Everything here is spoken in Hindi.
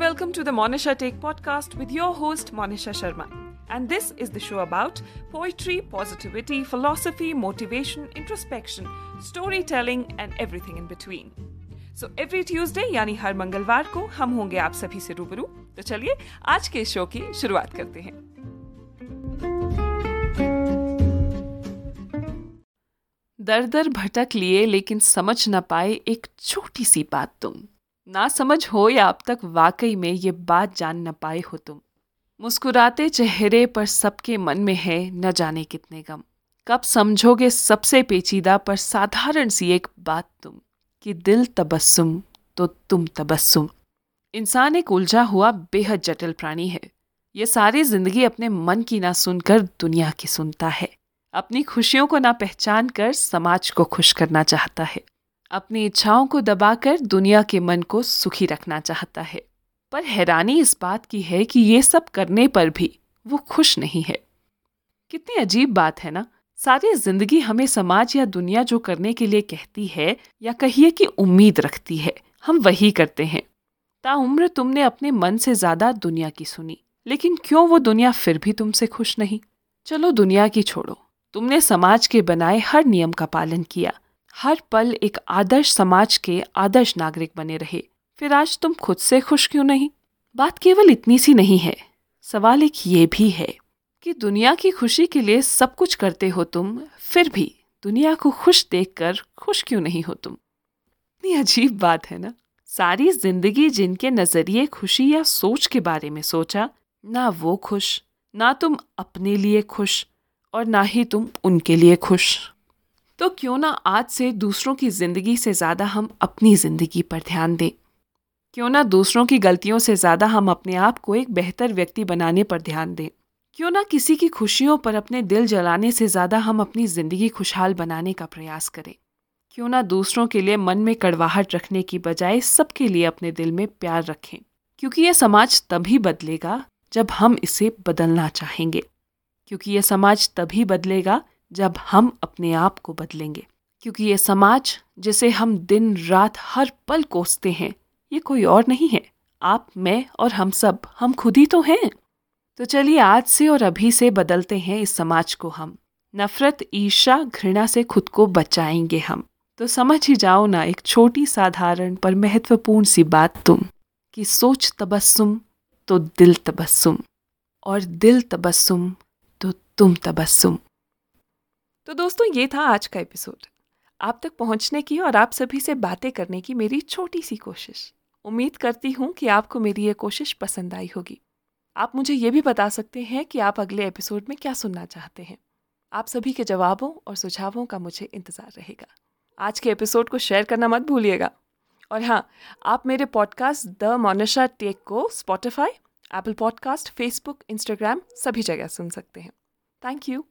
welcome to the Monisha Take podcast with your host Monisha Sharma. And this is the show about poetry, positivity, philosophy, motivation, introspection, storytelling and everything in between. So every Tuesday यानी हर मंगलवार को हम होंगे आप सभी से रूबरू तो चलिए आज के शो की शुरुआत करते हैं दर दर भटक लिए लेकिन समझ न पाए एक छोटी सी बात तुम ना समझ हो या अब तक वाकई में ये बात जान न पाए हो तुम। मुस्कुराते चेहरे पर सबके मन में है न जाने कितने गम। कब समझोगे सबसे पेचीदा पर साधारण सी एक बात तुम, कि दिल तबस्सुम तो तुम तबस्सुम। इंसान एक उलझा हुआ बेहद जटिल प्राणी है। ये सारी ज़िंदगी अपने मन की ना सुनकर दुनिया की सुनता है। अपनी खुशियों को ना पहचान कर समाज को खुश करना चाहता है। अपनी इच्छाओं को दबाकर दुनिया के मन को सुखी रखना चाहता है। पर हैरानी इस बात की है कि ये सब करने पर भी वो खुश नहीं है। कितनी अजीब बात है ना? सारी ज़िंदगी हमें समाज या दुनिया जो करने के लिए कहती है या कहिए कि उम्मीद रखती है, हम वही करते हैं। ताउम्र तुमने अपने मन से ज़्यादा दुनिया की सुनी, लेकिन क्यों वो दुनिया फिर भी तुमसे खुश नहीं? चलो दुनिया की छोड़ो। तुमने समाज के बनाए हर नियम का पालन किया। हर पल एक आदर्श समाज के आदर्श नागरिक बने रहे। फिर आज तुम खुद से खुश क्यों नहीं? बात केवल इतनी सी नहीं है। सवाल एक ये भी है कि दुनिया की खुशी के लिए सब कुछ करते हो तुम, फिर भी दुनिया को खुश देखकर खुश क्यों नहीं हो तुम? इतनी अजीब बात है ना? सारी ज़िंदगी जिनके नज़रिए खुशी या सोच के बारे में सोचा, ना वो खुश, ना तुम अपने लिए खुश और ना ही तुम उनके लिए खुश। तो क्यों ना आज से दूसरों की ज़िंदगी से ज़्यादा हम अपनी ज़िंदगी पर ध्यान दें। क्यों ना दूसरों की गलतियों से ज़्यादा हम अपने आप को एक बेहतर व्यक्ति बनाने पर ध्यान दें। क्यों ना किसी की खुशियों पर अपने दिल जलाने से ज़्यादा हम अपनी ज़िंदगी खुशहाल बनाने का प्रयास करें। क्यों ना दूसरों के लिए मन में कड़वाहट रखने की बजाय सबके लिए अपने दिल में प्यार रखें। क्योंकि यह समाज तभी बदलेगा जब हम इसे बदलना चाहेंगे। क्योंकि यह समाज तभी बदलेगा जब हम अपने आप को बदलेंगे। क्योंकि ये समाज, जिसे हम दिन रात हर पल कोसते हैं, ये कोई और नहीं है। आप, मैं और हम सब, हम खुद ही तो हैं। तो चलिए आज से और अभी से बदलते हैं इस समाज को हम। नफरत ईर्षा घृणा से खुद को बचाएँगे हम। तो समझ ही जाओ ना, एक छोटी साधारण पर महत्वपूर्ण सी बात तुम, कि सोच तबस्सुम तो दिल तबस्सुम, और दिल तबस्सुम तो तुम तबस्सुम। तो दोस्तों, ये था आज का एपिसोड। आप तक पहुँचने की और आप सभी से बातें करने की मेरी छोटी सी कोशिश। उम्मीद करती हूँ कि आपको मेरी ये कोशिश पसंद आई होगी। आप मुझे ये भी बता सकते हैं कि आप अगले एपिसोड में क्या सुनना चाहते हैं। आप सभी के जवाबों और सुझावों का मुझे इंतज़ार रहेगा। आज के एपिसोड को शेयर करना मत भूलिएगा। और हाँ आप मेरे पॉडकास्ट द मोनिशा टेक को Spotify Apple podcast Facebook Instagram सभी जगह सुन सकते हैं। Thank you